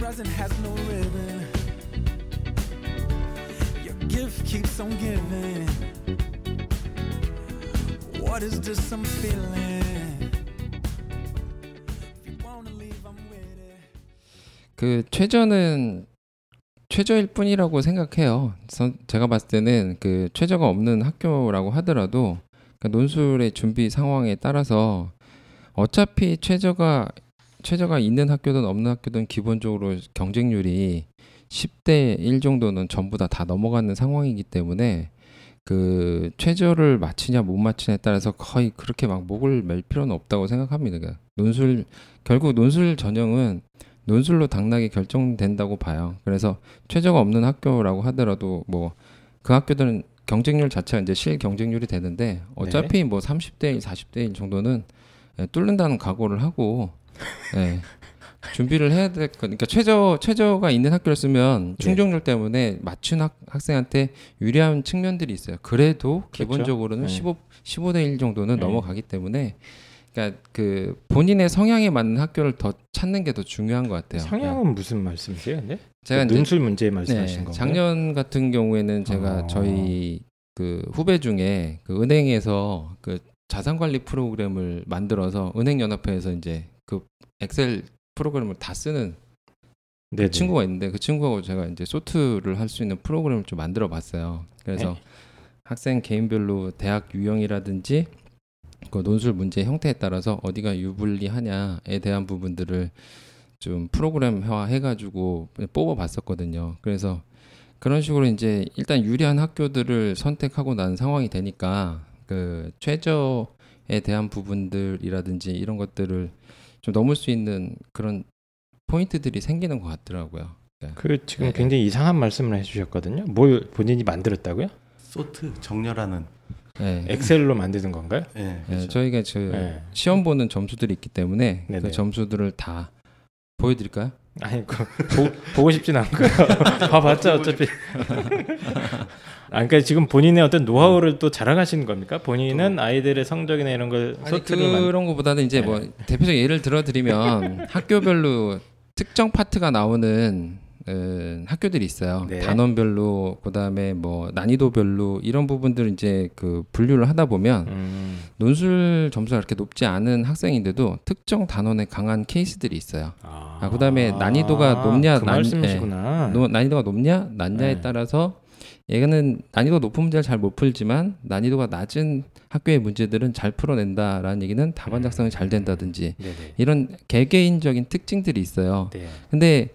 present has no ribbon. Your gift keeps on giving. What is this I'm feeling? If you wanna leave, I'm with it. 그 최저는 최저일 뿐이라고 생각해요. 선- 제가 봤을 때는 그 최저가 없는 학교라고 하더라도 그 논술의 준비 상황에 따라서 어차피 최저가 최저가 있는 학교든 없는 학교든 기본적으로 경쟁률이 10대 1 정도는 전부 다 다 넘어가는 상황이기 때문에 그 최저를 맞추냐 못 맞추냐에 따라서 거의 그렇게 막 목을 맬 필요는 없다고 생각합니다. 그러니까 논술 결국 논술 전형은 논술로 당락이 결정된다고 봐요. 그래서 최저가 없는 학교라고 하더라도 뭐 그 학교들은 경쟁률 자체가 이제 실 경쟁률이 되는데 어차피 뭐 30대 1, 40대 1 정도는 예, 뚫는다는 각오를 하고 예, 준비를 해야 될 거. 그러니까 최저 최저가 있는 학교를 쓰면 충족률 때문에 맞춘 학, 학생한테 유리한 측면들이 있어요. 그래도 기본적으로는 네. 15 15대 1 정도는 네. 넘어가기 때문에 그러니까 그 본인의 성향에 맞는 학교를 더 찾는 게 더 중요한 것 같아요. 예. 성향은 무슨 말씀이세요? 근데 제가 이제 논술 문제 네, 말씀하신 건가요? 작년 같은 경우에는 제가 어. 저희 그 후배 중에 그 은행에서 그 자산 관리 프로그램을 만들어서 은행 연합회에서 이제 그 엑셀 프로그램을 다 쓰는 네네. 그 친구가 있는데 그 친구하고 제가 이제 소트를 할 수 있는 프로그램을 좀 만들어 봤어요. 그래서 네. 학생 개인별로 대학 유형이라든지 그 논술 문제 형태에 따라서 어디가 유불리하냐에 대한 부분들을 좀 프로그램화 해가지고 뽑아 봤었거든요. 그래서 그런 식으로 이제 일단 유리한 학교들을 선택하고 난 상황이 되니까 그 최저에 대한 부분들이라든지 이런 것들을 좀 넘을 수 있는 그런 포인트들이 생기는 것 같더라고요. 그 지금 네. 굉장히 이상한 말씀을 해주셨거든요. 뭘 본인이 만들었다고요? 소트 정렬하는 네. 엑셀로 만드는 건가요? 예, 네, 그렇죠. 저희가 저 네. 시험 보는 점수들이 있기 때문에 네네. 그 점수들을 다 보여드릴까요? 아니 그 보, 보고 싶진 않고요. 봐봤자 어차피. 아, 그러니까 지금 본인의 어떤 노하우를 또 자랑하시는 겁니까? 본인은 아이들의 성적이나 이런 걸 아니 만... 그런 것보다는 이제 뭐 대표적 예를 들어드리면 학교별로 특정 파트가 나오는 어, 학교들이 있어요. 네. 단원별로 그다음에 뭐 난이도별로 이런 부분들을 이제 그 분류를 하다 보면 음, 논술 점수가 그렇게 높지 않은 학생인데도 특정 단원에 강한 케이스들이 있어요. 아, 아, 그다음에 난이도가 높냐, 그 난- 말씀이시구나. 노- 난이도가 높냐 낮냐에 네. 따라서 얘는 난이도 높은 문제를 잘 못 풀지만 난이도가 낮은 학교의 문제들은 잘 풀어낸다라는 얘기는 답안 작성이 잘 된다든지 네네. 이런 개개인적인 특징들이 있어요. 네. 근데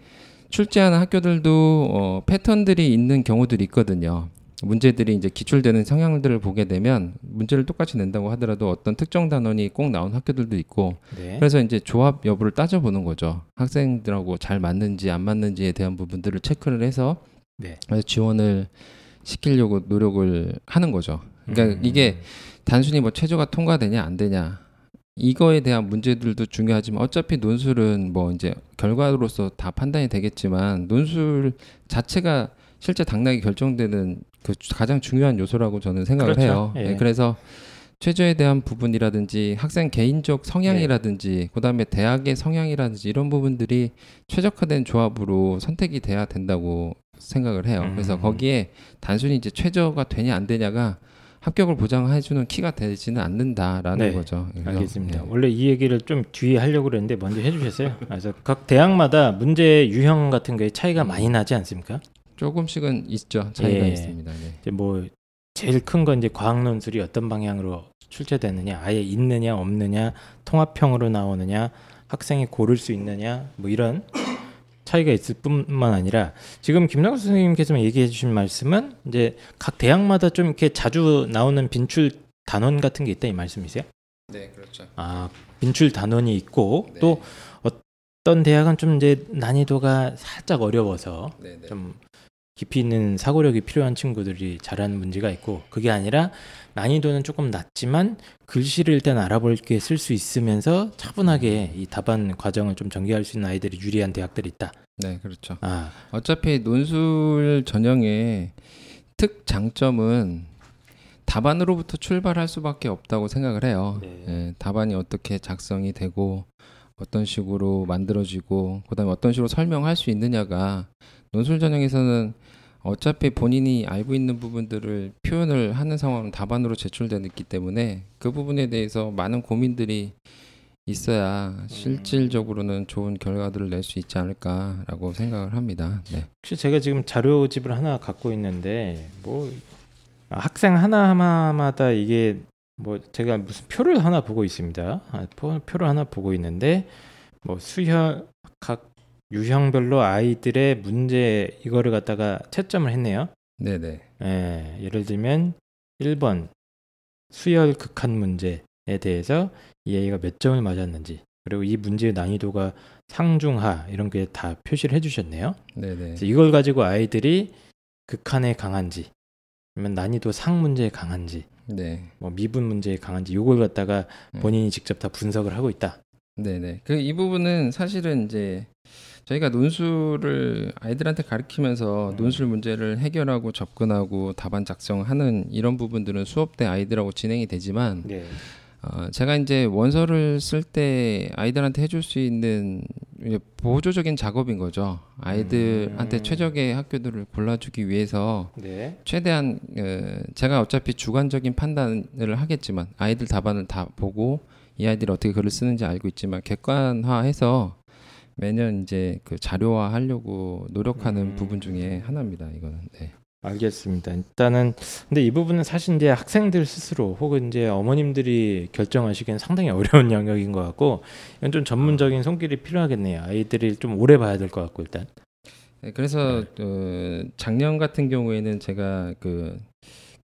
출제하는 학교들도 어, 패턴들이 있는 경우들이 있거든요. 문제들이 이제 기출되는 성향들을 보게 되면 문제를 똑같이 낸다고 하더라도 어떤 특정 단원이 꼭 나온 학교들도 있고 네. 그래서 이제 조합 여부를 따져보는 거죠. 학생들하고 잘 맞는지 안 맞는지에 대한 부분들을 체크를 해서 네. 지원을 시키려고 노력을 하는 거죠. 그러니까 음. 이게 단순히 뭐 최저가 통과되냐 안 되냐 이거에 대한 문제들도 중요하지만 어차피 논술은 뭐 이제 결과로서 다 판단이 되겠지만 논술 자체가 실제 당락이 결정되는 그 가장 중요한 요소라고 저는 생각을 그렇죠. 해요. 예. 네, 그래서 최저에 대한 부분이라든지 학생 개인적 성향이라든지 그다음에 대학의 성향이라든지 이런 부분들이 최적화된 조합으로 선택이 돼야 된다고 생각을 해요. 그래서 음. 거기에 단순히 이제 최저가 되냐 안 되냐가 합격을 보장해주는 키가 되지는 않는다라는 네, 거죠. 그래서, 알겠습니다. 예. 원래 이 얘기를 좀 뒤에 하려고 그랬는데 먼저 해주셨어요. 그래서 각 대학마다 문제 유형 같은 거에 차이가 많이 나지 않습니까? 조금씩은 있죠. 차이가 예. 있습니다. 네. 이제 뭐 제일 큰 건 이제 과학 논술이 어떤 방향으로 출제되느냐, 아예 있느냐 없느냐, 통합형으로 나오느냐, 학생이 고를 수 있느냐, 뭐 이런 차이가 있을 뿐만 아니라 지금 김나국 선생님께서 얘기해 주신 말씀은 이제 각 대학마다 좀 이렇게 자주 나오는 빈출 단원 같은 게 있다 이 말씀이세요? 네, 그렇죠. 아 빈출 단원이 있고 네. 또 어떤 대학은 좀 이제 난이도가 살짝 어려워서 네, 네. 좀 깊이 있는 사고력이 필요한 친구들이 잘하는 문제가 있고 그게 아니라 난이도는 조금 낮지만 글씨를 일단 알아볼 게 쓸 수 있으면서 차분하게 이 답안 과정을 좀 전개할 수 있는 아이들이 유리한 대학들이 있다. 네, 그렇죠. 아, 어차피 논술 전형의 특 장점은 답안으로부터 출발할 수밖에 없다고 생각을 해요. 네. 예, 답안이 어떻게 작성이 되고 어떤 식으로 만들어지고 그다음에 어떤 식으로 설명할 수 있느냐가 논술 전형에서는 어차피 본인이 알고 있는 부분들을 표현을 하는 상황은 답안으로 제출되기 때문에 그 부분에 대해서 많은 고민들이 있어야 실질적으로는 좋은 결과들을 낼 수 있지 않을까라고 생각을 합니다. 네. 혹시 제가 지금 자료집을 하나 갖고 있는데 뭐 아, 학생 하나하나마다 이게 뭐 제가 무슨 표를 하나 보고 있습니다. 아, 표, 표를 하나 보고 있는데 뭐 수혈 각 유형별로 아이들의 문제 이거를 갖다가 채점을 했네요. 네네. 예, 예를 들면 1번 수열 극한 문제에 대해서 이 아이가 몇 점을 맞았는지 그리고 이 문제의 난이도가 상중하 이런 게 다 표시를 해주셨네요. 네네. 이걸 가지고 아이들이 극한에 강한지 아니면 난이도 상 문제에 강한지 네. 뭐 미분 문제에 강한지 이걸 갖다가 음. 본인이 직접 다 분석을 하고 있다. 네네. 그 이 부분은 사실은 이제 저희가 논술을 아이들한테 가르치면서 음. 논술 문제를 해결하고 접근하고 답안 작성하는 이런 부분들은 수업 때 아이들하고 진행이 되지만 네. 어, 제가 이제 원서를 쓸 때 아이들한테 해줄 수 있는 보조적인 작업인 거죠. 아이들한테 음. 최적의 학교들을 골라주기 위해서 네. 최대한 어, 제가 어차피 주관적인 판단을 하겠지만 아이들 답안을 다 보고 이 아이들이 어떻게 글을 쓰는지 알고 있지만 객관화해서 매년 이제 그 자료화 하려고 노력하는 음. 부분 중에 하나입니다. 이거는 네. 알겠습니다. 일단은 근데 이 부분은 사실 이제 학생들 스스로 혹은 이제 어머님들이 결정하시기엔 상당히 어려운 영역인 것 같고 이건 좀 전문적인 손길이 필요하겠네요. 아이들이 좀 오래 봐야 될 것 같고 일단. 네, 그래서 어, 작년 같은 경우에는 제가 그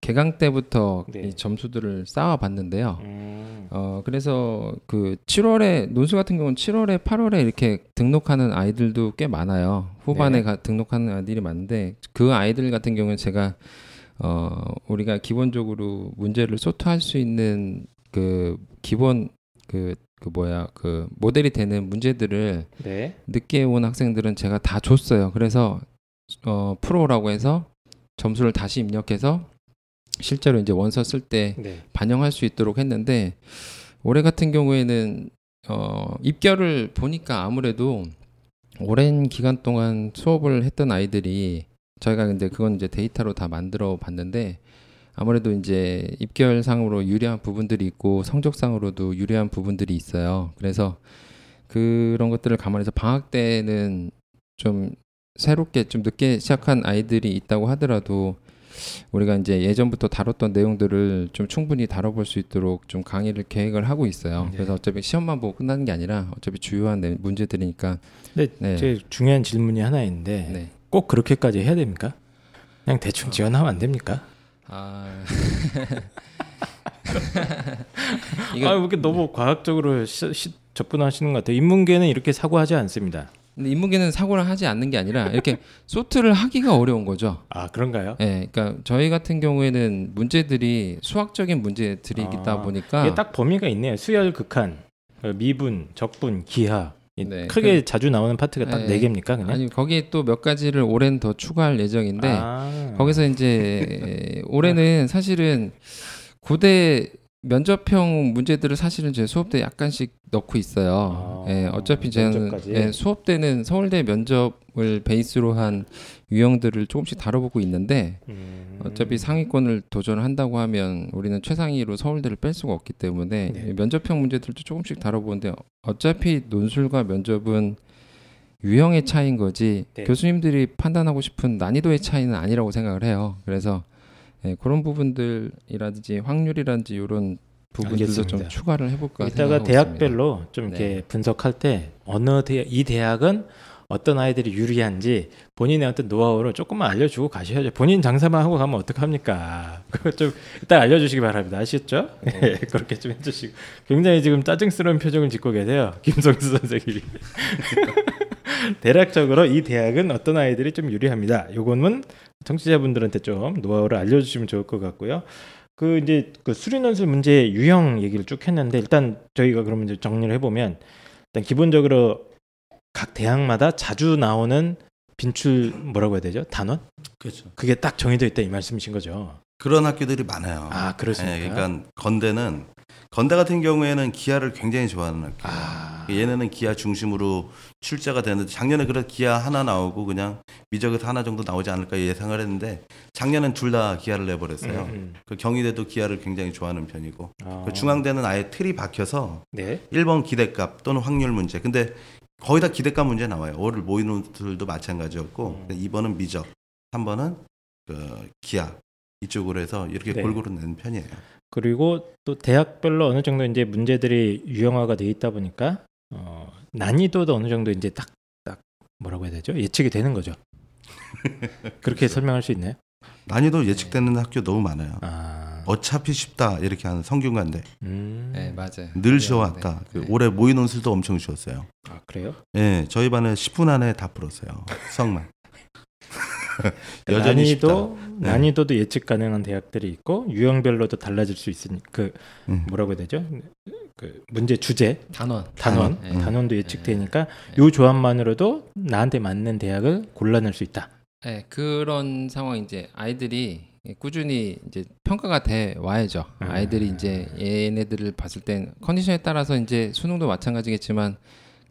개강 때부터 네. 이 점수들을 쌓아 봤는데요. 음. 어 그래서 그 7월에 논술 같은 경우는 7월에 8월에 이렇게 등록하는 아이들도 꽤 많아요. 후반에 네. 가, 등록하는 아이들이 많은데 그 아이들 같은 경우는 제가 어 우리가 기본적으로 문제를 소트할 수 있는 그 기본 그, 그 뭐야 그 모델이 되는 문제들을 네. 늦게 온 학생들은 제가 다 줬어요. 그래서 어 프로라고 해서 점수를 다시 입력해서 실제로 이제 원서 쓸때 네. 반영할 수 있도록 했는데 올해 같은 경우에는 어 입결을 보니까 아무래도 오랜 기간 동안 수업을 했던 아이들이 저희가 근데 그건 이제 데이터로 다 만들어 봤는데 아무래도 이제 입결상으로 유리한 부분들이 있고 성적상으로도 유리한 부분들이 있어요. 그래서 그런 것들을 감안해서 방학 때는 좀 새롭게 좀 늦게 시작한 아이들이 있다고 하더라도 우리가 이제 예전부터 다뤘던 내용들을 좀 충분히 다뤄볼 수 있도록 좀 강의를 계획을 하고 있어요. 네. 그래서 어차피 시험만 보고 끝나는 게 아니라 어차피 주요한 내- 문제들이니까 근데 네. 제일 중요한 질문이 하나 있는데 네. 꼭 그렇게까지 해야 됩니까? 그냥 대충 지원하면 안 됩니까? 아 아, 이거 이렇게 너무 과학적으로 시, 시, 접근하시는 것 같아요. 인문계는 이렇게 사고하지 않습니다. 근데 인문계는 사고를 하지 않는 게 아니라 이렇게 소트를 하기가 어려운 거죠. 아 그런가요? 예, 그러니까 저희 같은 경우에는 문제들이 수학적인 문제들이다 아, 보니까 이게 딱 범위가 있네요. 수열 극한, 어, 미분, 적분, 기하. 이 네, 크게 자주 나오는 파트가 딱 네. 네 개입니까 그냥? 아니 거기에 또 몇 가지를 올해는 더 추가할 예정인데 아. 거기서 이제 올해는 사실은 고대 면접형 문제들을 사실은 제 수업 때 약간씩 넣고 있어요. 아, 예, 어차피 저는? 예, 수업 때는 서울대 면접을 베이스로 한 유형들을 조금씩 다뤄보고 있는데 음. 어차피 상위권을 도전한다고 하면 우리는 최상위로 서울대를 뺄 수가 없기 때문에 네. 이 면접형 문제들도 조금씩 다뤄보는데 어차피 논술과 면접은 유형의 차이인 거지 네. 교수님들이 판단하고 싶은 난이도의 차이는 아니라고 생각을 해요. 그래서 예, 그런 부분들이라든지 확률이라든지 이런 부분들도 알겠습니다. 좀 추가를 해볼까 이따가 대학별로 좀 네. 이렇게 분석할 때 어느 대, 이 대학은 어떤 아이들이 유리한지 본인의 어떤 노하우를 조금만 알려주고 가셔야죠. 본인 장사만 하고 가면 어떡합니까? 그거 좀 일단 알려주시기 바랍니다. 아시죠? 네. 그렇게 좀 해주시고 굉장히 지금 짜증스러운 표정을 짓고 계세요. 김성수 선생님이. 대략적으로 이 대학은 어떤 아이들이 좀 유리합니다. 요거는 청취자분들한테 좀 노하우를 알려주시면 좋을 것 같고요. 그 이제 그 수리논술 문제 유형 얘기를 쭉 했는데 일단 저희가 그러면 이제 정리를 해보면 일단 기본적으로 각 대학마다 자주 나오는 빈출 뭐라고 해야 되죠 단원 그렇죠. 그게 딱 정해져 있다 이 말씀이신 거죠. 그런 학교들이 많아요. 아 그렇습니까? 예, 그러니까 건대는 건대 같은 경우에는 기하를 굉장히 좋아하는 학교. 아 아. 얘네는 기아 중심으로 출제가 되는데 작년에 그래 기하 하나 나오고 그냥 미적에서 하나 정도 나오지 않을까 예상을 했는데 작년엔 둘 다 기하를 내버렸어요. 음, 그 경희대도 기하를 굉장히 좋아하는 편이고 아. 그 중앙대는 아예 틀이 박혀서 네. 1번 기대값 또는 확률 문제. 근데 거의 다 기대값 문제 나와요. 올해 모의논술도 마찬가지였고 음. 2번은 미적, 3번은 그 기하 이쪽으로 해서 이렇게 네. 골고루 내는 편이에요. 그리고 또 대학별로 어느 정도 이제 문제들이 유형화가 돼 있다 보니까 어, 난이도도 어느 정도 이제 딱 딱 뭐라고 해야 되죠? 예측이 되는 거죠. 그렇게 설명할 수 있나요? 난이도 예측되는 학교 너무 많아요. 아, 어차피 쉽다 이렇게 하는 성균관대 음, 네 맞아요. 늘 쉬워왔다. 그 네. 올해 모의 논술도 엄청 쉬웠어요. 아 그래요? 예, 저희 반에 10분 안에 다 풀었어요. 수학만. 그러니까 여전히 난이도 쉽다. 네. 난이도도 예측 가능한 대학들이 있고 유형별로도 달라질 수 있으니 그 음. 뭐라고 해야 되죠? 그 문제 주제 단원. 단원 네. 단원도 예측되니까 요 조합만으로도 나한테 맞는 대학을 골라낼 수 있다. 네, 그런 상황 이제 아이들이 꾸준히 이제 평가가 돼 와야죠. 음. 아이들이 이제 얘네들을 봤을 땐 컨디션에 따라서 이제 수능도 마찬가지겠지만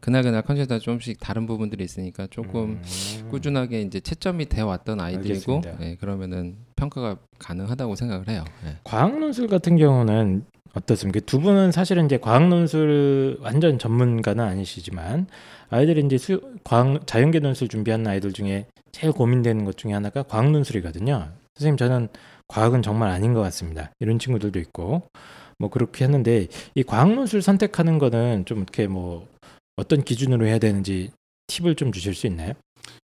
그날 그날 컨디션에 따라 조금씩 다른 부분들이 있으니까 조금 음. 꾸준하게 이제 채점이 돼 왔던 아이들이고. 예, 그러면은 평가가 가능하다고 생각을 해요. 예. 과학 논술 같은 경우는 어떻습니까? 두 분은 사실은 이제 과학 논술 완전 전문가는 아니시지만 아이들이 이제 수, 과학 자연계 논술 준비하는 아이들 중에 제일 고민되는 것 중에 하나가 과학 논술이거든요. 선생님 저는 과학은 정말 아닌 것 같습니다. 이런 친구들도 있고 뭐 그렇게 했는데 이 과학 논술 선택하는 거는 좀 어떻게 뭐 어떤 기준으로 해야 되는지 팁을 좀 주실 수 있나요?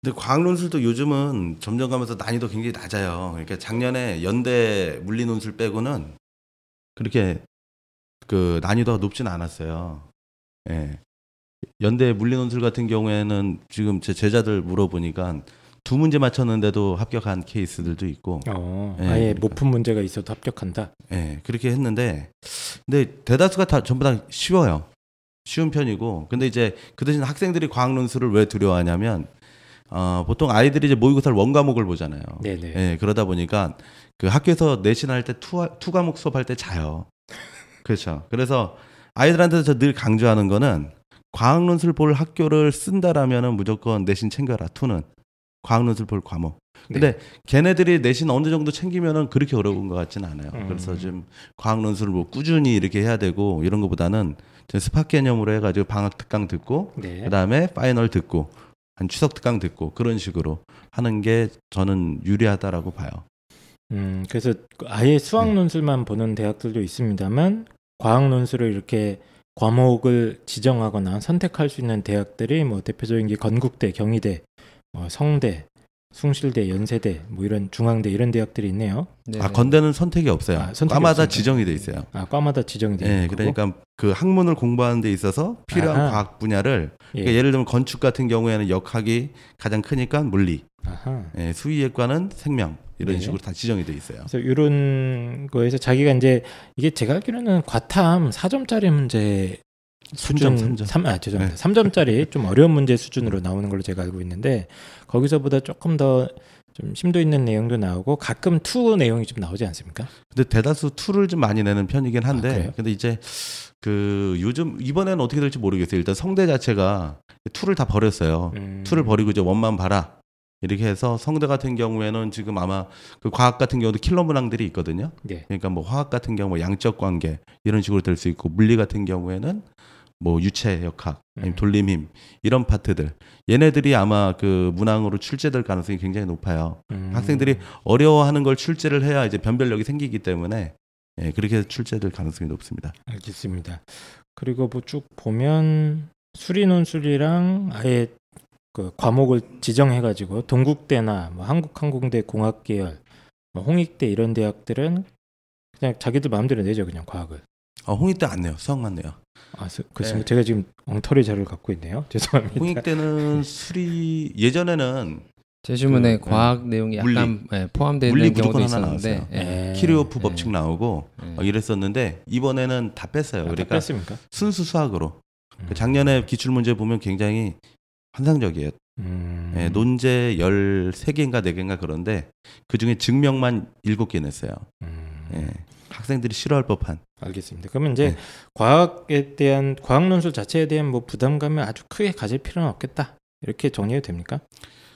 근데 과학 논술도 요즘은 점점 가면서 난이도 굉장히 낮아요. 그러니까 작년에 연대 물리 논술 빼고는 그렇게 그 난이도가 높진 않았어요. 예. 연대 물리 논술 같은 경우에는 지금 제 제자들 물어보니까 두 문제 맞췄는데도 합격한 케이스들도 있고, 어, 예, 아예 그러니까. 못푼 문제가 있어도 합격한다. 예, 그렇게 했는데, 근데 대다수가 다 전부 다 쉬워요. 쉬운 편이고, 근데 이제 그 대신 학생들이 과학 논술을 왜 두려워하냐면, 어, 보통 아이들이 이제 모의고사를 one 과목을 보잖아요. 네네. 예, 그러다 보니까 그 학교에서 내신 할 때 two, two 과목 수업할 때 자요. 그렇죠. 그래서 아이들한테 저 늘 강조하는 거는 과학 논술 볼 학교를 쓴다라면은 무조건 내신 챙겨라. two는 과학 논술 볼 과목. 근데 걔네들이 내신 어느 정도 챙기면은 그렇게 어려운 것 같지는 않아요. 음. 그래서 좀 과학 논술을 뭐 꾸준히 이렇게 해야 되고 이런 것보다는 좀 spot 개념으로 해가지고 방학 특강 듣고 네. 그다음에 final 듣고 한 추석 특강 듣고 그런 식으로 하는 게 저는 유리하다라고 봐요. 음, 그래서 아예 수학 네. 논술만 보는 대학들도 있습니다만 과학 논술을 이렇게 과목을 지정하거나 선택할 수 있는 대학들이 뭐 대표적인 게 건국대, 경희대, 뭐 성대, 숭실대, 연세대, 뭐 이런 중앙대 이런 대학들이 있네요. 네, 아 네. 건대는 선택이 없어요. 아, 선택이 과마다 없습니까? 지정이 돼 있어요. 아, 과마다 지정이 되는 예, 거고. 그러니까 그 학문을 공부하는 데 있어서 필요한 아하. 과학 분야를 예. 그러니까 예 를 들면 건축 같은 경우에는 역학이 가장 크니까 물리, 아하. 예, 수의예과는 생명 이런 네. 식으로 다 지정이 돼 있어요. 그래서 이런 거에서 자기가 이제 이게 제가 알기로는 과탐 4점짜리 문제 수준 삼 점, 삼 점. 삼- 아 죄송합니다. 네. 3점짜리 좀 어려운 문제 수준으로 나오는 걸로 제가 알고 있는데 거기서보다 조금 더 좀 심도 있는 내용도 나오고 가끔 two 내용이 좀 나오지 않습니까? 근데 대다수 two를 좀 많이 내는 편이긴 아, 한데 그래요? 근데 이제 그 요즘 이번에는 어떻게 될지 모르겠어요. 일단 성대 자체가 two를 다 버렸어요. 음. two를 버리고 이제 one만 봐라. 이렇게 해서 성대 같은 경우에는 지금 아마 그 과학 같은 경우도 킬러 문항들이 있거든요. 네. 그러니까 뭐 화학 같은 경우 뭐 양적 관계 이런 식으로 될 수 있고 물리 같은 경우에는 뭐 유체 역학 아니면 음. 돌림힘 이런 파트들 얘네들이 아마 그 문항으로 출제될 가능성이 굉장히 높아요. 음. 학생들이 어려워하는 걸 출제를 해야 이제 변별력이 생기기 때문에 예, 그렇게 출제될 가능성이 높습니다. 알겠습니다. 그리고 뭐 쭉 보면 수리 논술이랑 아예 그 과목을 지정해 가지고 동국대나 뭐 한국항공대 공학계열, 뭐 홍익대 이런 대학들은 그냥 자기들 마음대로 내죠 그냥 과학을. 어, 홍익대 안 내요. 수학만 내요. 아, 그- 그렇습니다. 네. 제가 지금 엉터리 자료를 갖고 있네요. 죄송합니다. 홍익대는 수리 예전에는 제 주문에 그, 과학 내용이 물리. 약간 예, 포함되는 물리 경우도 있었는데 나왔어요. 예, 예. 키리오프 네. 법칙 나오고 예. 어, 이랬었는데 이번에는 다 뺐어요. 아, 다 그러니까 뺐습니까? 순수 수학으로. 음. 그 작년에 기출 문제 보면 굉장히 환상적이에요. 음. 예, 논제 13개인가 4개인가 그런데 그중에 증명만 7개 냈어요. 음. 예. 학생들이 싫어할 법한. 알겠습니다. 그러면 이제 네. 과학에 대한 과학 논술 자체에 대한 뭐 부담감을 아주 크게 가질 필요는 없겠다. 이렇게 정리해도 됩니까?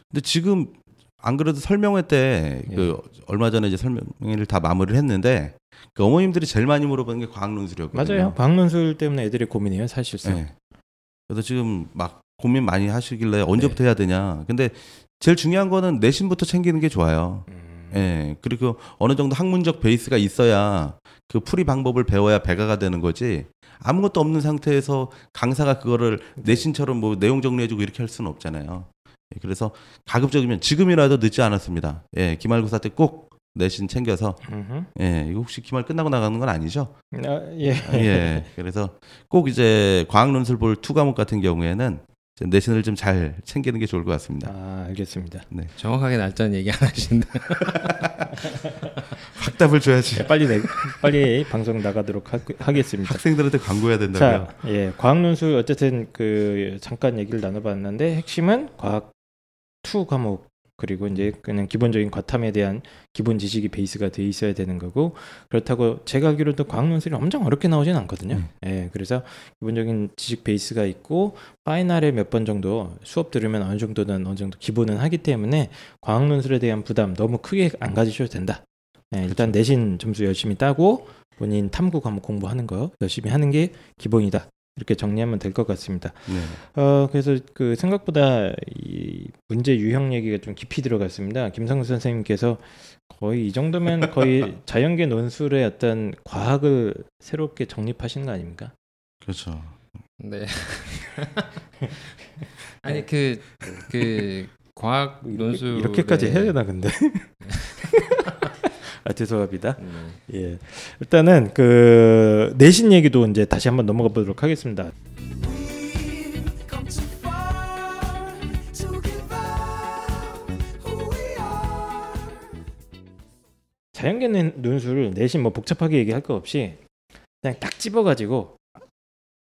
근데 지금 안 그래도 설명회 때 예. 그 얼마 전에 이제 설명회를 다 마무리를 했는데 그 어머님들이 제일 많이 물어보는 게 과학 논술이었거든요. 맞아요. 과학 논술 때문에 애들이 고민이에요, 사실상. 네. 그래서 지금 막 고민 많이 하시길래 언제부터 해야 되냐. 근데 제일 중요한 거는 내신부터 챙기는 게 좋아요. 음, 예. 그리고 어느 정도 학문적 베이스가 있어야 그 풀이 방법을 배워야 배가가 되는 거지. 아무것도 없는 상태에서 강사가 그거를 내신처럼 뭐 내용 정리해주고 이렇게 할 수는 없잖아요. 예, 그래서 가급적이면 지금이라도 늦지 않았습니다. 예, 기말고사 때 꼭 내신 챙겨서 음흠. 예, 이거 혹시 기말 끝나고 나가는 건 아니죠? 아, 예. 예. 그래서 꼭 이제 과학 논술 볼 two 과목 같은 경우에는 내신을 좀 잘 챙기는 게 좋을 것 같습니다. 아, 알겠습니다. 정확하게 날짜는 얘기 안 하시는데. 확답을 줘야지. 네, 빨리 내, 빨리 방송 나가도록 하, 하겠습니다. 학생들한테 광고해야 된다고요? 자, 예, 과학 논술 어쨌든 그 잠깐 얘기를 나눠봤는데 핵심은 과학 2 과목 그리고 이제 그냥 기본적인 과탐에 대한 기본 지식이 베이스가 돼 있어야 되는 거고 그렇다고 제가 알기로도 과학 논술이 엄청 어렵게 나오진 않거든요. 음. 예, 그래서 기본적인 지식 베이스가 있고 파이널에 몇 번 정도 수업 들으면 어느 정도는 어느 정도 기본은 하기 때문에 과학 논술에 대한 부담 너무 크게 안 가지셔도 된다. 예, 일단 내신 점수 열심히 따고 본인 탐구 과목 공부하는 거 열심히 하는 게 기본이다. 이렇게 정리하면 될 것 같습니다. 네. 어, 그래서 그 생각보다 이 문제 유형 얘기가 좀 깊이 들어갔습니다. 김성수 선생님께서 거의 이 정도면 거의 자연계 논술의 어떤 과학을 새롭게 정립하신 거 아닙니까? 그렇죠. 네. 아니 그그 과학 논술 이렇게까지 해야 되나 근데? 아 죄송합니다. 네. 예, 일단은 그 내신 얘기도 이제 다시 한번 넘어가 보도록 하겠습니다. We've come too far to give up who we are. 자연계 는- 논술을 내신 뭐 복잡하게 얘기할 거 없이 그냥 딱 집어가지고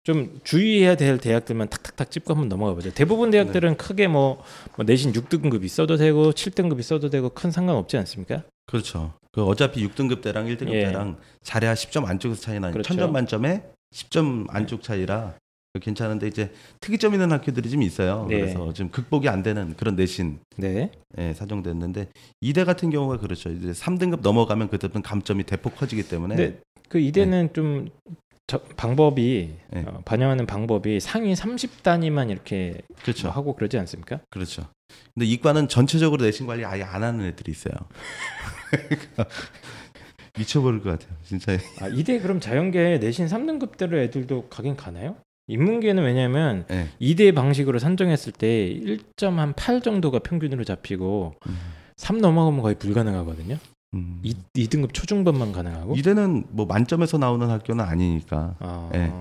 좀 주의해야 될 대학들만 탁탁탁 찝고 한번 넘어가 보죠. 대부분 대학들은 크게 뭐, 뭐 내신 6등급 있어도 되고 7등급 있어도 되고 큰 상관없지 않습니까? 그렇죠. 그 어차피 6등급 때랑 1등급 예. 때랑 잘해야 10점 안쪽에서 차이 나니 그렇죠. 1000점 만점에 10점 안쪽 차이라 괜찮은데 이제 특이점 있는 학교들이 좀 있어요. 네. 그래서 지금 극복이 안 되는 그런 내신 네. 예, 사정됐는데 이대 같은 경우가 그렇죠. 이제 3등급 넘어가면 그때부터 감점이 대폭 커지기 때문에 근데 그 이대는 좀 저, 방법이 네. 어, 반영하는 방법이 상위 30단위만 이렇게 그렇죠. 뭐 하고 그러지 않습니까? 그렇죠. 근데 이과는 전체적으로 내신 관리 아예 안 하는 애들이 있어요. 미쳐버릴 것 같아요. 진짜. 아, 이대 그럼 자연계 내신 3등급대로 애들도 가긴 가나요? 인문계는 왜냐면 예. 이대 방식으로 산정했을 때 1.8 정도가 평균으로 잡히고 음. 3 넘어가면 거의 불가능하거든요. 음. 이 2등급 초중반만 가능하고. 이대는 뭐 만점에서 나오는 학교는 아니니까 아, 예.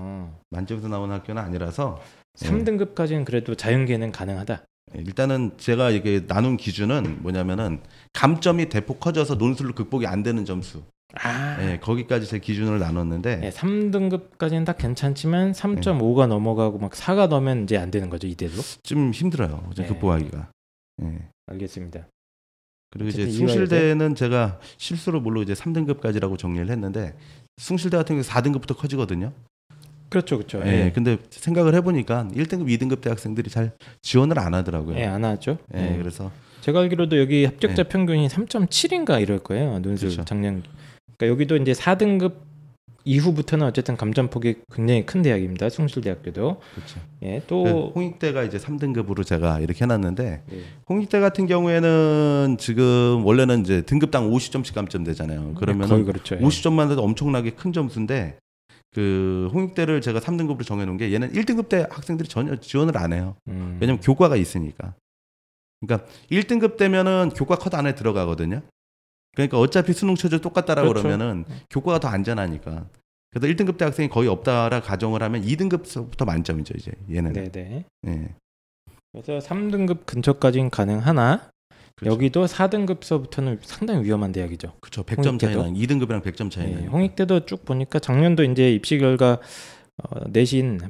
만점에서 나오는 학교는 아니라서 3등급까지는 그래도 자연계는 가능하다. 예, 일단은 제가 이게 나눈 기준은 뭐냐면은 감점이 대폭 커져서 논술로 극복이 안 되는 점수 아, 예, 거기까지 제 기준을 나눴는데 예, 3등급까지는 딱 괜찮지만 3.5가 넘어가고 막 4가 넘으면 이제 안 되는 거죠 이대도. 좀 힘들어요 좀 네. 극복하기가 예. 알겠습니다. 그리고 이제 숭실대는 제가 실수로 물로 이제 3등급까지라고 정리를 했는데 숭실대 같은 경우 4등급부터 커지거든요. 그렇죠, 그렇죠. 예. 예, 근데 생각을 해보니까 1등급, 2등급 대학생들이 잘 지원을 안 하더라고요. 예, 안 하죠. 예, 예. 그래서 제가 알기로도 여기 합격자 평균이 3.7인가 이럴 거예요. 논술 그렇죠. 작년. 그러니까 여기도 이제 4등급 이후부터는 어쨌든 감점폭이 굉장히 큰 대학입니다. 숭실대학교도. 그렇죠. 예, 그또 홍익대가 이제 3등급으로 제가 이렇게 해놨는데 예. 홍익대 같은 경우에는 지금 원래는 이제 등급당 50점씩 감점되잖아요. 그러면 거의 그렇죠. 예. 50점만 해도 엄청나게 큰 점수인데 그 홍익대를 제가 3등급으로 정해놓은 게 얘는 1등급 대 학생들이 전혀 지원을 안 해요. 음. 왜냐면 교과가 있으니까. 그러니까 1등급 되면은 교과 컷 안에 들어가거든요. 그러니까 어차피 수능 최저 똑같다라고 그 그렇죠. 러면은 교과가 더 안전하니까. 그래서 1등급 대 학생이 거의 없다라 가정을 하면 2등급부터 만점이죠, 이제 얘는. 네, 네. 예. 그래서 3등급 근처까지는 가능하나 그렇죠. 여기도 4등급서부터는 상당히 위험한 대학이죠. 그렇죠. 100점 차이 홍익대도? 나. 2등급이랑 100점 차이 예, 나. 홍익대도 쭉 보니까 작년도 이제 입시 결과 어, 내신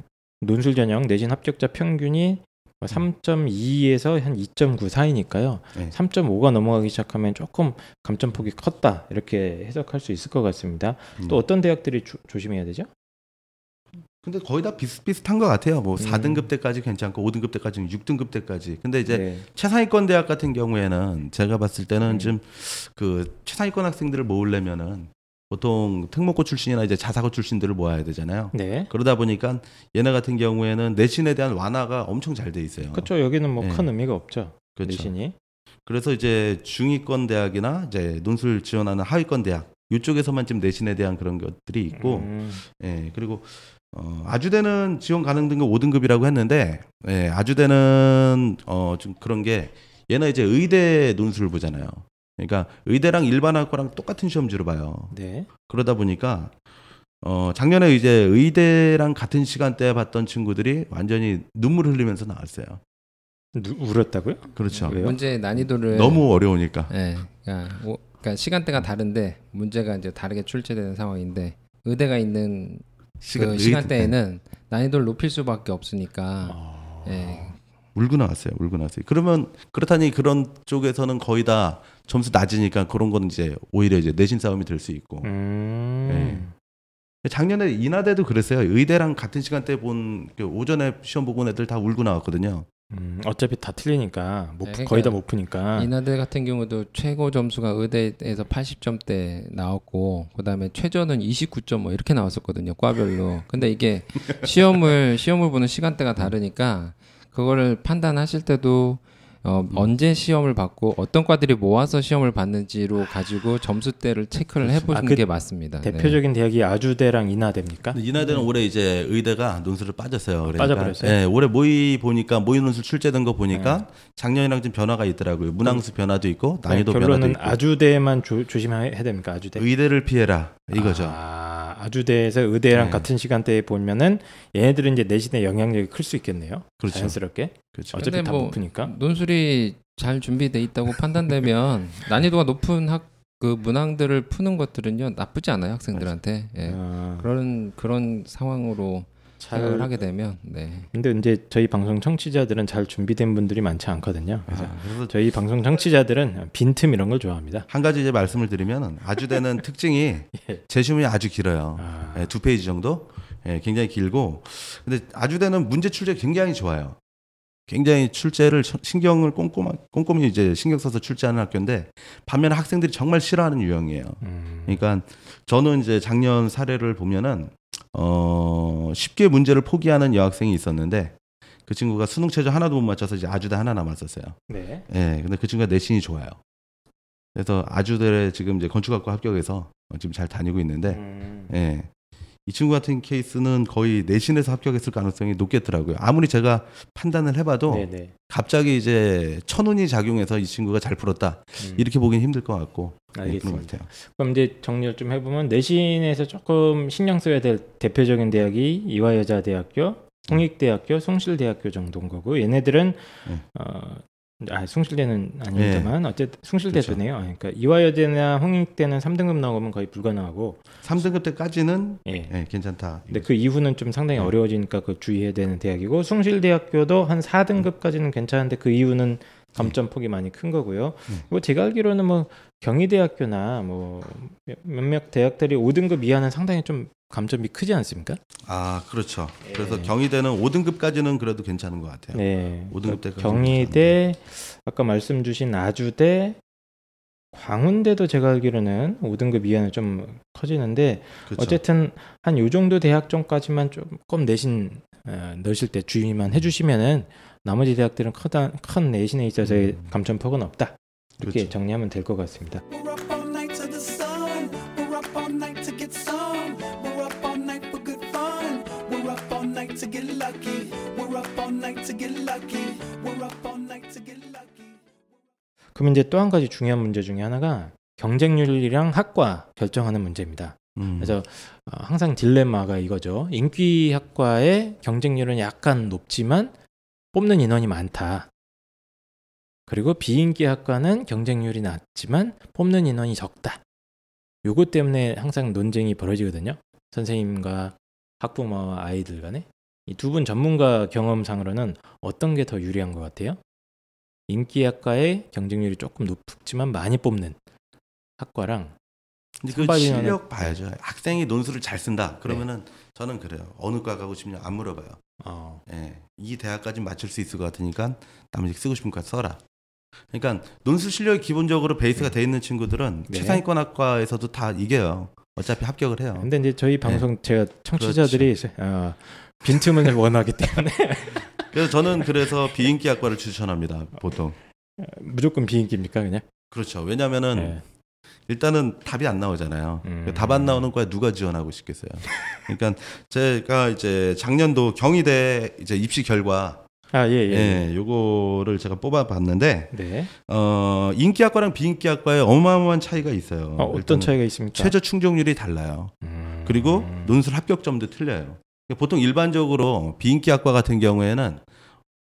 논술 전형 내신 합격자 평균이 3.2에서 한 2.9 사이니까요. 네. 3.5가 넘어가기 시작하면 조금 감점폭이 컸다 이렇게 해석할 수 있을 것 같습니다. 음. 또 어떤 대학들이 조, 조심해야 되죠? 근데 거의 다 비슷비슷한 것 같아요. 뭐 음. 4등급 때까지 괜찮고 5등급 때까지는 6등급 때까지. 근데 이제 네. 최상위권 대학 같은 경우에는 제가 봤을 때는 음. 좀그 최상위권 학생들을 모으려면은 보통 특목고 출신이나 이제 자사고 출신들을 모아야 되잖아요. 네. 그러다 보니까 얘네 같은 경우에는 내신에 대한 완화가 엄청 잘 돼 있어요. 그렇죠. 여기는 뭐큰 네. 의미가 없죠. 그렇죠. 내신이. 그래서 이제 중위권 대학이나 이제 논술 지원하는 하위권 대학 이쪽에서만 지금 내신에 대한 그런 것들이 있고 음, 예, 그리고 어, 아주대는 지원 가능 등급 5등급이라고 했는데 예, 아주대는 어, 좀 그런 게 얘는 이제 의대 논술을 보잖아요. 그러니까 의대랑 일반 학과랑 똑같은 시험지로 봐요. 네. 그러다 보니까 어, 작년에 이제 의대랑 같은 시간대에 봤던 친구들이 완전히 눈물 흘리면서 나왔어요. 누, 울었다고요? 그렇죠. 왜요? 문제 난이도를 너무 어려우니까. 예, 그러니까, 오- 그러니까 시간대가 다른데 문제가 이제 다르게 출제되는 상황인데 의대가 있는 시간- 그 시간대에는 난이도를 높일 수밖에 없으니까 아, 예, 울고 나왔어요. 울고 나왔어요. 그러면 그렇다니 그런 쪽에서는 거의 다 점수 낮으니까 그런 건 이제 오히려 이제 내신 싸움이 될 수 있고. 음. 작년에 인하대도 그랬어요. 의대랑 같은 시간대 본 그 오전에 시험 보고 온 애들 다 울고 나왔거든요. 음, 어차피 다 틀리니까 못, 네, 푸- 그러니까 거의 다 못 푸니까. 인하대 같은 경우도 최고 점수가 의대에서 80점대 나왔고 그다음에 최저는 29점 뭐 이렇게 나왔었거든요 과별로 근데 이게 시험을 시험을 보는 시간대가 다르니까 그거를 판단하실 때도 어, 언제 시험을 받고 어떤 과들이 모아서 시험을 받는지로 가지고 점수대를 체크를 해보시는 아, 그 게 맞습니다. 네. 대표적인 대학이 아주대랑 인하대입니까? 인하대는 올해 이제 의대가 논술을 빠졌어요. 그러니까 빠져버렸어요? 예, 올해 모의 보니까 모의 논술 출제된 거 보니까 네. 작년이랑 좀 변화가 있더라고요. 문항수 변화도 있고 난이도 변화도 결론은 있고. 아주대만 조, 조심해야 됩니까? 아주대. 의대를 피해라 이거죠. 아, 아주대에서 의대랑 네. 같은 시간대에 보면은 얘네들은 이제 내신의 영향력이 클 수 있겠네요. 그렇죠. 자연스럽게. 그렇죠. 어차피 다뭐못 푸니까. 논술이 잘 준비돼 있다고 판단되면 난이도가 높은 학 그 문항들을 푸는 것들은요 나쁘지 않아요 학생들한테 예. 아, 그런 그런 상황으로 잘 하게 되면 네. 근데 이제 저희 방송 청취자들은 잘 준비된 분들이 많지 않거든요. 그래서 아, 그래서 저희 방송 청취자들은 빈틈 이런 걸 좋아합니다. 한 가지 이제 말씀을 드리면 아주대는 특징이 예. 재시험이 아주 길어요. 아, 예, 두 페이지 정도. 예, 굉장히 길고. 근데 아주대는 문제 출제 굉장히 좋아요. 굉장히 출제를 시- 신경을 꼼꼼하, 꼼꼼히 이제 신경 써서 출제하는 학교인데 반면에 학생들이 정말 싫어하는 유형이에요. 음, 그러니까 저는 이제 작년 사례를 보면은 어 쉽게 문제를 포기하는 여학생이 있었는데 그 친구가 수능 최저 하나도 못 맞춰서 이제 아주대 하나 남았었어요. 네. 예, 근데 그 친구가 내신이 좋아요. 그래서 아주대 지금 이제 건축학과 합격해서 어, 지금 잘 다니고 있는데 음, 예. 이 친구 같은 케이스는 거의 내신에서 합격했을 가능성이 높겠더라고요. 아무리 제가 판단을 해봐도 네네. 갑자기 이제 천운이 작용해서 이 친구가 잘 풀었다 음, 이렇게 보긴 힘들 것 같고 예, 그런 것 알겠습니다. 같아요. 그럼 이제 정리를 좀 해보면 내신에서 조금 신경 써야 될 대표적인 대학이 이화여자대학교, 홍익대학교, 숭실대학교 정도인 거고 얘네들은 네. 어, 아 숭실대는 아닙니다만 어쨌든 숭실대도네요. 그렇죠. 그러니까 이화여대나 홍익대는 3등급 나오면 거의 불가능하고 3등급 때까지는 예. 예, 괜찮다. 근데 그 이후는 좀 상당히 네. 어려워지니까 그 주의해야 되는 대학이고 숭실대학교도 한 4등급까지는 괜찮은데 그 이후는 감점 폭이 많이 큰 거고요. 네. 그리고 제가 알기로는 뭐 경희대학교나 뭐 몇몇 대학들이 5등급 이하는 상당히 좀 감점이 크지 않습니까? 아 그렇죠. 그래서 예. 경희대는 5등급까지는 그래도 괜찮은 것 같아요. 네. 5등급 때까지 경희대 아까 말씀 주신 아주대 광운대도 제가 알기로는 5등급 이하는 좀 커지는데 그렇죠. 어쨌든 한 요 정도 대학점까지만 조금 내신 어, 넣으실 때 주의만 해주시면은 나머지 대학들은 크다, 큰 내신에 있어서의 음. 감점폭은 없다 이렇게 그렇죠. 정리하면 될 것 같습니다. 그럼 이제 또 한 가지 중요한 문제 중에 하나가 경쟁률이랑 학과 결정하는 문제입니다. 음. 그래서 어, 항상 딜레마가 이거죠. 인기 학과의 경쟁률은 약간 높지만 뽑는 인원이 많다. 그리고 비인기 학과는 경쟁률이 낮지만 뽑는 인원이 적다. 요것 때문에 항상 논쟁이 벌어지거든요. 선생님과 학부모와 아이들 간에. 이 두 분 전문가 경험상으로는 어떤 게 더 유리한 것 같아요? 인기 학과의 경쟁률이 조금 높지만 많이 뽑는 학과랑 근데 그 실력 봐야죠. 학생이 논술을 잘 쓴다. 그러면은 저는 그래요. 어느 과 가고 싶냐 안 물어봐요. 어, 예, 이 대학까지 맞출 수 있을 것 같으니까 나머지 쓰고 싶은 과 써라. 그러니까 논술 실력이 기본적으로 베이스가 돼 있는 친구들은 네. 최상위권 학과에서도 다 이겨요. 어차피 합격을 해요. 근데 이제 저희 방송 네. 제가 청취자들이 어, 빈틈을 원하기 때문에 그래서 저는 그래서 비인기 학과를 추천합니다. 보통. 무조건 비인기입니까 그냥? 그렇죠. 왜냐면은 네. 일단은 답이 안 나오잖아요. 음. 답안 나오는 과에 누가 지원하고 싶겠어요. 그러니까 제가 이제 작년도 경희대 이제 입시 결과 아, 예, 예. 예, 요거를 제가 뽑아봤는데 네. 어, 인기학과랑 비인기학과에 어마어마한 차이가 있어요. 어, 어떤 차이가 있습니까? 최저 충족률이 달라요. 음. 그리고 논술 합격점도 틀려요. 보통 일반적으로 비인기 학과 같은 경우에는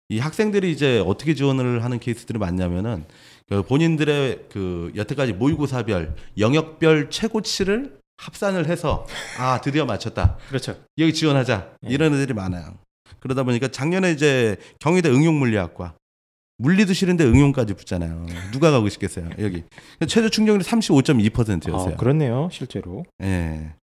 이 학생들이 이제 어떻게 지원을 하는 케이스들이 많냐면은 그 본인들의 그 여태까지 모의고사별 영역별 최고치를 합산을 해서 아 드디어 맞췄다 그렇죠. 여기 지원하자 예. 이런 애들이 많아요. 그러다 보니까 작년에 이제 경희대 응용물리학과 물리도 싫은데 응용까지 붙잖아요. 누가 가고 싶겠어요 여기 최저 충족률이 35.2%였어요. 아, 그렇네요, 실제로. 예.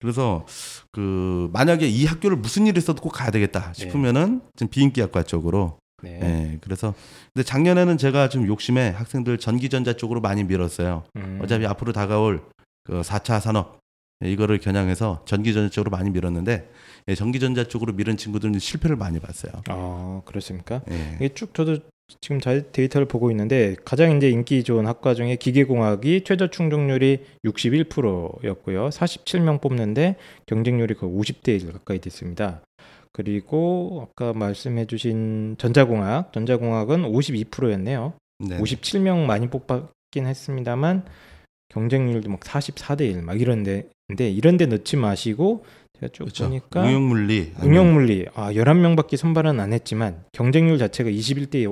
그래서 그 만약에 이 학교를 무슨 일이 있어도 꼭 가야 되겠다 싶으면은 지금 비인기학과 쪽으로 네. 예. 그래서 근데 작년에는 제가 좀 욕심에 학생들 전기전자 쪽으로 많이 밀었어요. 음. 어차피 앞으로 다가올 그 4차 산업 예, 이거를 겨냥해서 전기전자 쪽으로 많이 밀었는데 예, 전기전자 쪽으로 밀은 친구들은 실패를 많이 봤어요. 아, 그렇습니까? 예. 이게 쭉 저도 지금 잘 데이터를 보고 있는데 가장 이제 인기 좋은 학과 중에 기계공학이 최저 충족률이 61%였고요. 47명 뽑는데 경쟁률이 거의 50대 1 가까이 됐습니다. 그리고 아까 말씀해 주신 전자공학, 전자공학은 52%였네요. 네. 57명 많이 뽑았긴 했습니다만 경쟁률도 막 4대 1 막 이런데 근데 이런데 넣지 마시고 제가 쭉 그렇죠. 보니까 응용물리 응용물리 아 11명밖에 선발은 안 했지만 경쟁률 자체가 21대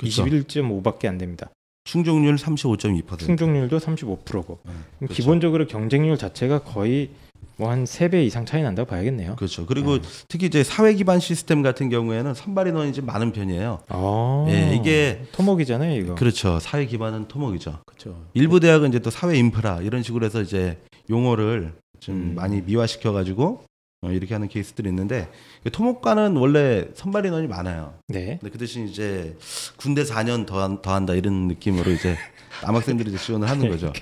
그렇죠. 21.5밖에 안 됩니다. 충족률 35.2%. 충족률도 35%고 네. 그렇죠. 기본적으로 경쟁률 자체가 거의 뭐한 3배 이상 차이 난다고 봐야겠네요. 그렇죠. 그리고 네. 특히 이제 사회 기반 시스템 같은 경우에는 선발 인원이 좀 많은 편이에요. 아, 예, 이게 토목이잖아요, 이거. 그렇죠. 사회 기반은 토목이죠. 그렇죠. 일부 대학은 이제 또 사회 인프라 이런 식으로 해서 이제 용어를 좀 음. 많이 미화시켜 가지고 어, 이렇게 하는 케이스들이 있는데 토목과는 원래 선발 인원이 많아요. 네. 근데 그 대신 이제 군대 4년 더, 더 한다 이런 느낌으로 이제 남학생들이 이제 지원을 하는 거죠.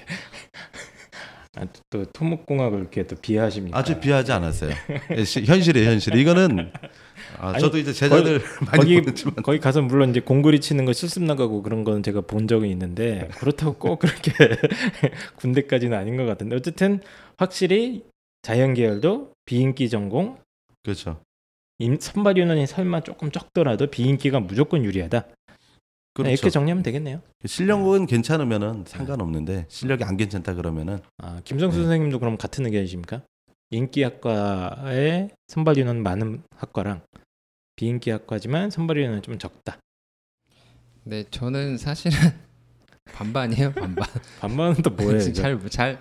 아, 또 토목공학을 이렇게 또 비하하십니까? 아주 비하지 않았어요. 예, 시- 현실이에요, 현실. 이거는 아, 아니, 저도 이제 제자들 많이 거기 거기 가서 물론 이제 공구리 치는 거 실습 나가고 그런 거는 제가 본 적이 있는데 그렇다고 꼭 그렇게 군대까지는 아닌 것 같은데 어쨌든 확실히 자연 계열도 비인기 전공 그렇죠. 임- 선발 인원이 설마 조금 적더라도 비인기가 무조건 유리하다. 그렇죠. 이렇게 정리하면 되겠네요. 실력은 괜찮으면은 상관없는데 실력이 안 괜찮다 그러면은 아, 김성수 네. 선생님도 그럼 같은 의견이십니까? 인기 학과에 선발 인원 많은 학과랑 비인기 학과지만 선발 인원은 좀 적다. 네, 저는 사실은 반반이에요, 반반. 반반은 또 뭐예요? 이거? 잘, 잘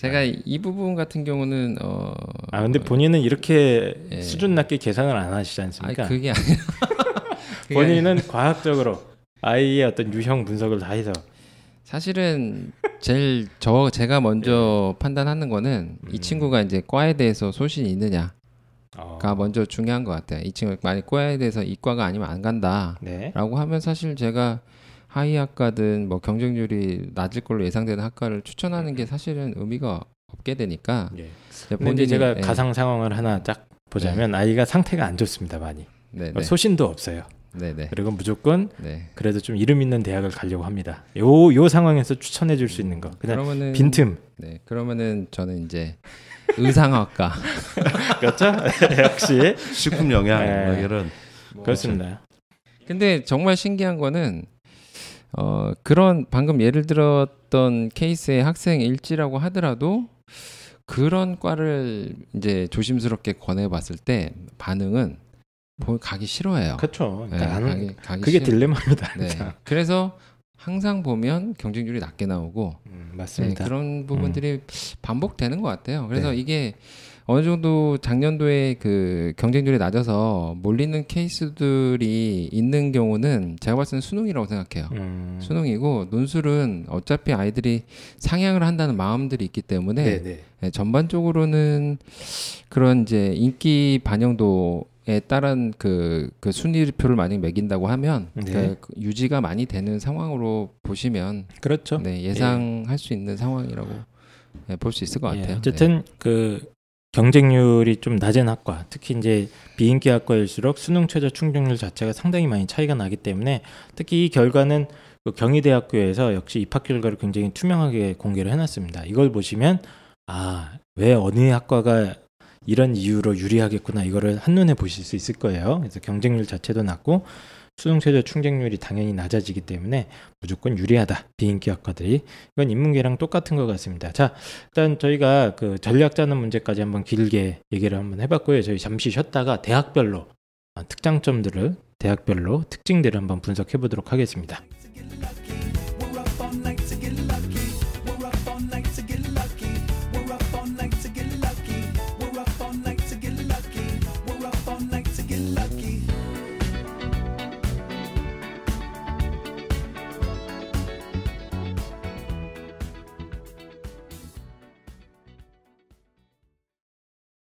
제가 이 부분 같은 경우는 어. 아 근데 본인은 이렇게 예. 수준 낮게 계산을 안 하시지 않습니까? 아니라 그게 아니라 본인은 과학적으로 아이의 어떤 유형 분석을 다 해서 사실은 제일 저 제가 먼저 판단하는 거는 이 예. 음. 친구가 이제 과에 대해서 소신이 있느냐 가 어, 먼저 중요한 것 같아요. 이 친구 만약 과에 대해서 이과가 아니면 안 간다라고 네. 하면 사실 제가 하위 학과든 뭐 경쟁률이 낮을 걸로 예상되는 학과를 추천하는 게 사실은 의미가 없게 되니까 예. 이제 제가 예, 가상 상황을 하나 딱 보자면 아이가 상태가 안 좋습니다 많이 네, 네, 소신도 없어요. 네, 네, 그리고 무조건 네. 그래도 좀 이름 있는 대학을 가려고 합니다. 요 요 상황에서 추천해 줄 수 있는 거. 그냥 그러면은 빈틈. 네, 그러면은 저는 이제 의상학과 그렇죠? 역시 식품 영양 네. 뭐 이런 그렇습니다. 근데 정말 신기한 거는 어 그런 방금 예를 들었던 케이스의 학생 일지라고 하더라도 그런 과를 이제 조심스럽게 권해 봤을 때 반응은 보- 가기 싫어해요. 그렇죠. 네, 그러니까 안- 가기, 가기 그게 싫- 딜레마입니다. 네. 그래서 항상 보면 경쟁률이 낮게 나오고 음, 네, 맞습니다. 그런 부분들이 반복되는 것 같아요. 그래서 네. 이게 어느 정도 작년도에 그 경쟁률이 낮아서 몰리는 케이스들이 있는 경우는 제가 봤을 때는 수능이라고 생각해요. 음. 수능이고 논술은 어차피 아이들이 상향을 한다는 마음들이 있기 때문에 네네. 네, 전반적으로는 그런 이제 인기 반영도 에 따른 그, 그 순위표를 만약 매긴다고 하면 네. 그 유지가 많이 되는 상황으로 보시면 그렇죠. 네, 예상할 수 있는 상황이라고 네, 볼수 있을 것 예, 같아요. 어쨌든 그 경쟁률이 좀 낮은 학과, 특히 이제 비인기 학과일수록 수능 최저 충족률 자체가 상당히 많이 차이가 나기 때문에 특히 이 결과는 그 경희대학교에서 역시 입학 결과를 굉장히 투명하게 공개를 해놨습니다. 이걸 보시면 아 왜 어느 학과가 이런 이유로 유리하겠구나 이거를 한눈에 보실 수 있을 거예요. 그래서 경쟁률 자체도 낮고 최저 충족률이 당연히 낮아지기 때문에 무조건 유리하다 비인기 학과들이 이건 인문계랑 똑같은 것 같습니다. 자 일단 저희가 그 전략 짜는 문제까지 한번 길게 얘기를 한번 해봤고요. 저희 잠시 쉬었다가 대학별로 아, 특장점들을 대학별로 특징들을 한번 분석해 보도록 하겠습니다.